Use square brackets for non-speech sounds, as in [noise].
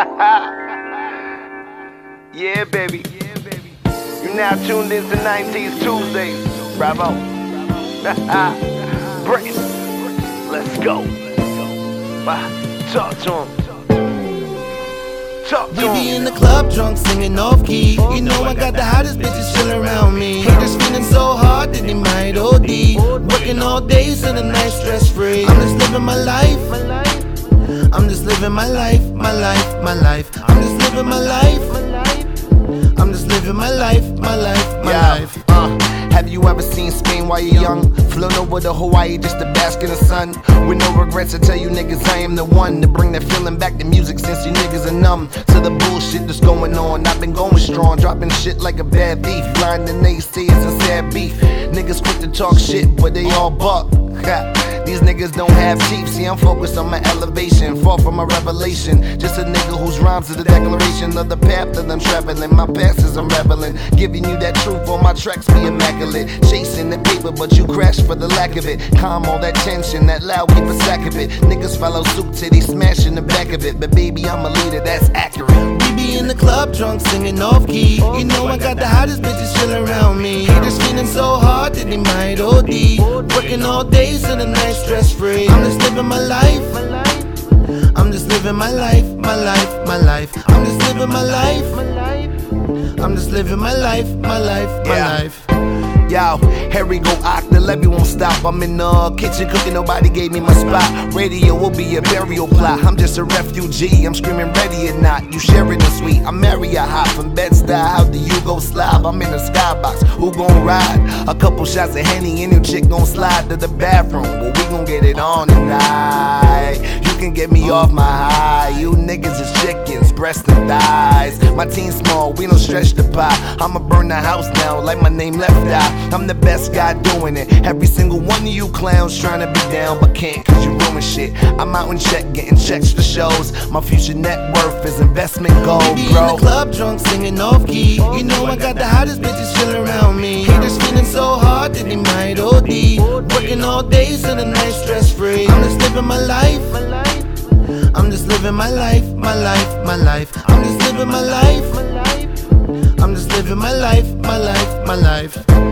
[laughs] yeah, baby. You now tuned into 9TeaseTuesdays. Bravo. [laughs] Brenton. Let's go. Talk to him. We be in the club drunk singing off key. You oh, know I got the hottest bitches chillin' around me. Haters feeling so hard that they might OD. Working all day so the night stress free. I'm just living my life. I'm just living my life, my life, my life. I'm just living my life. My life. I'm just living my life, my life, my Yeah, life. uh, have you ever seen Spain while you're young? Flown over to Hawaii just to bask in the sun. With no regrets, I tell you niggas I am the one to bring that feeling back to music since you niggas are numb to the bullshit that's going on. I've been going strong, dropping shit like a bad thief. Blind the naysayers and sad beef. Niggas quick to talk shit, but they all buck. These niggas don't have teeth. See, I'm focused on my elevation, far from my revelation. Just a nigga whose rhymes is the declaration of the path that I'm traveling. My past is unraveling, giving you that truth on my tracks be immaculate. Chasing the paper, but you crash for the lack of it. Calm all that tension, that loud keep a sack of it. Niggas follow suit till they smash in the back of it. But baby, I'm a leader, that's accurate. We be in the club drunk singing off key. You know I got the hottest bitches chillin' around me. Feeling so hard that they might OD. Working all day so the night stress free. I'm just living my life. I'm just living my life, my life, my life. I'm just living my life. I'm just living my life, my life, my life. Here we go, Ock, the levy won't stop. I'm in the kitchen cooking, nobody gave me my spot. Radio will be a burial plot. I'm just a refugee, I'm screaming ready or not. You sharing the sweet, I'm Marriott hot from Bed-Stuy. How do you go slob? I'm in the skybox, who gon' ride? A couple shots of Henny and your chick gon' slide to the bathroom. Well, we gon' get it on tonight. Can get me off my high. You niggas is chickens, breast and thighs. My team small, we don't stretch the pie. I'ma burn the house down like my name left eye. I'm the best guy doing it. Every single one of you clowns trying to be down, but can't cause you ruin shit. I'm out in check, getting checks for shows. My future net worth is investment gold, Be in the club drunk singing off key. You know I got the hottest bitches chillin' around me. Haters feeling so hard that they might OD. Working all day so the night stress free. I'm just living my life. I'm just living my life, my life, my life. I'm just living my life. My life I'm just living my life, my life, my life.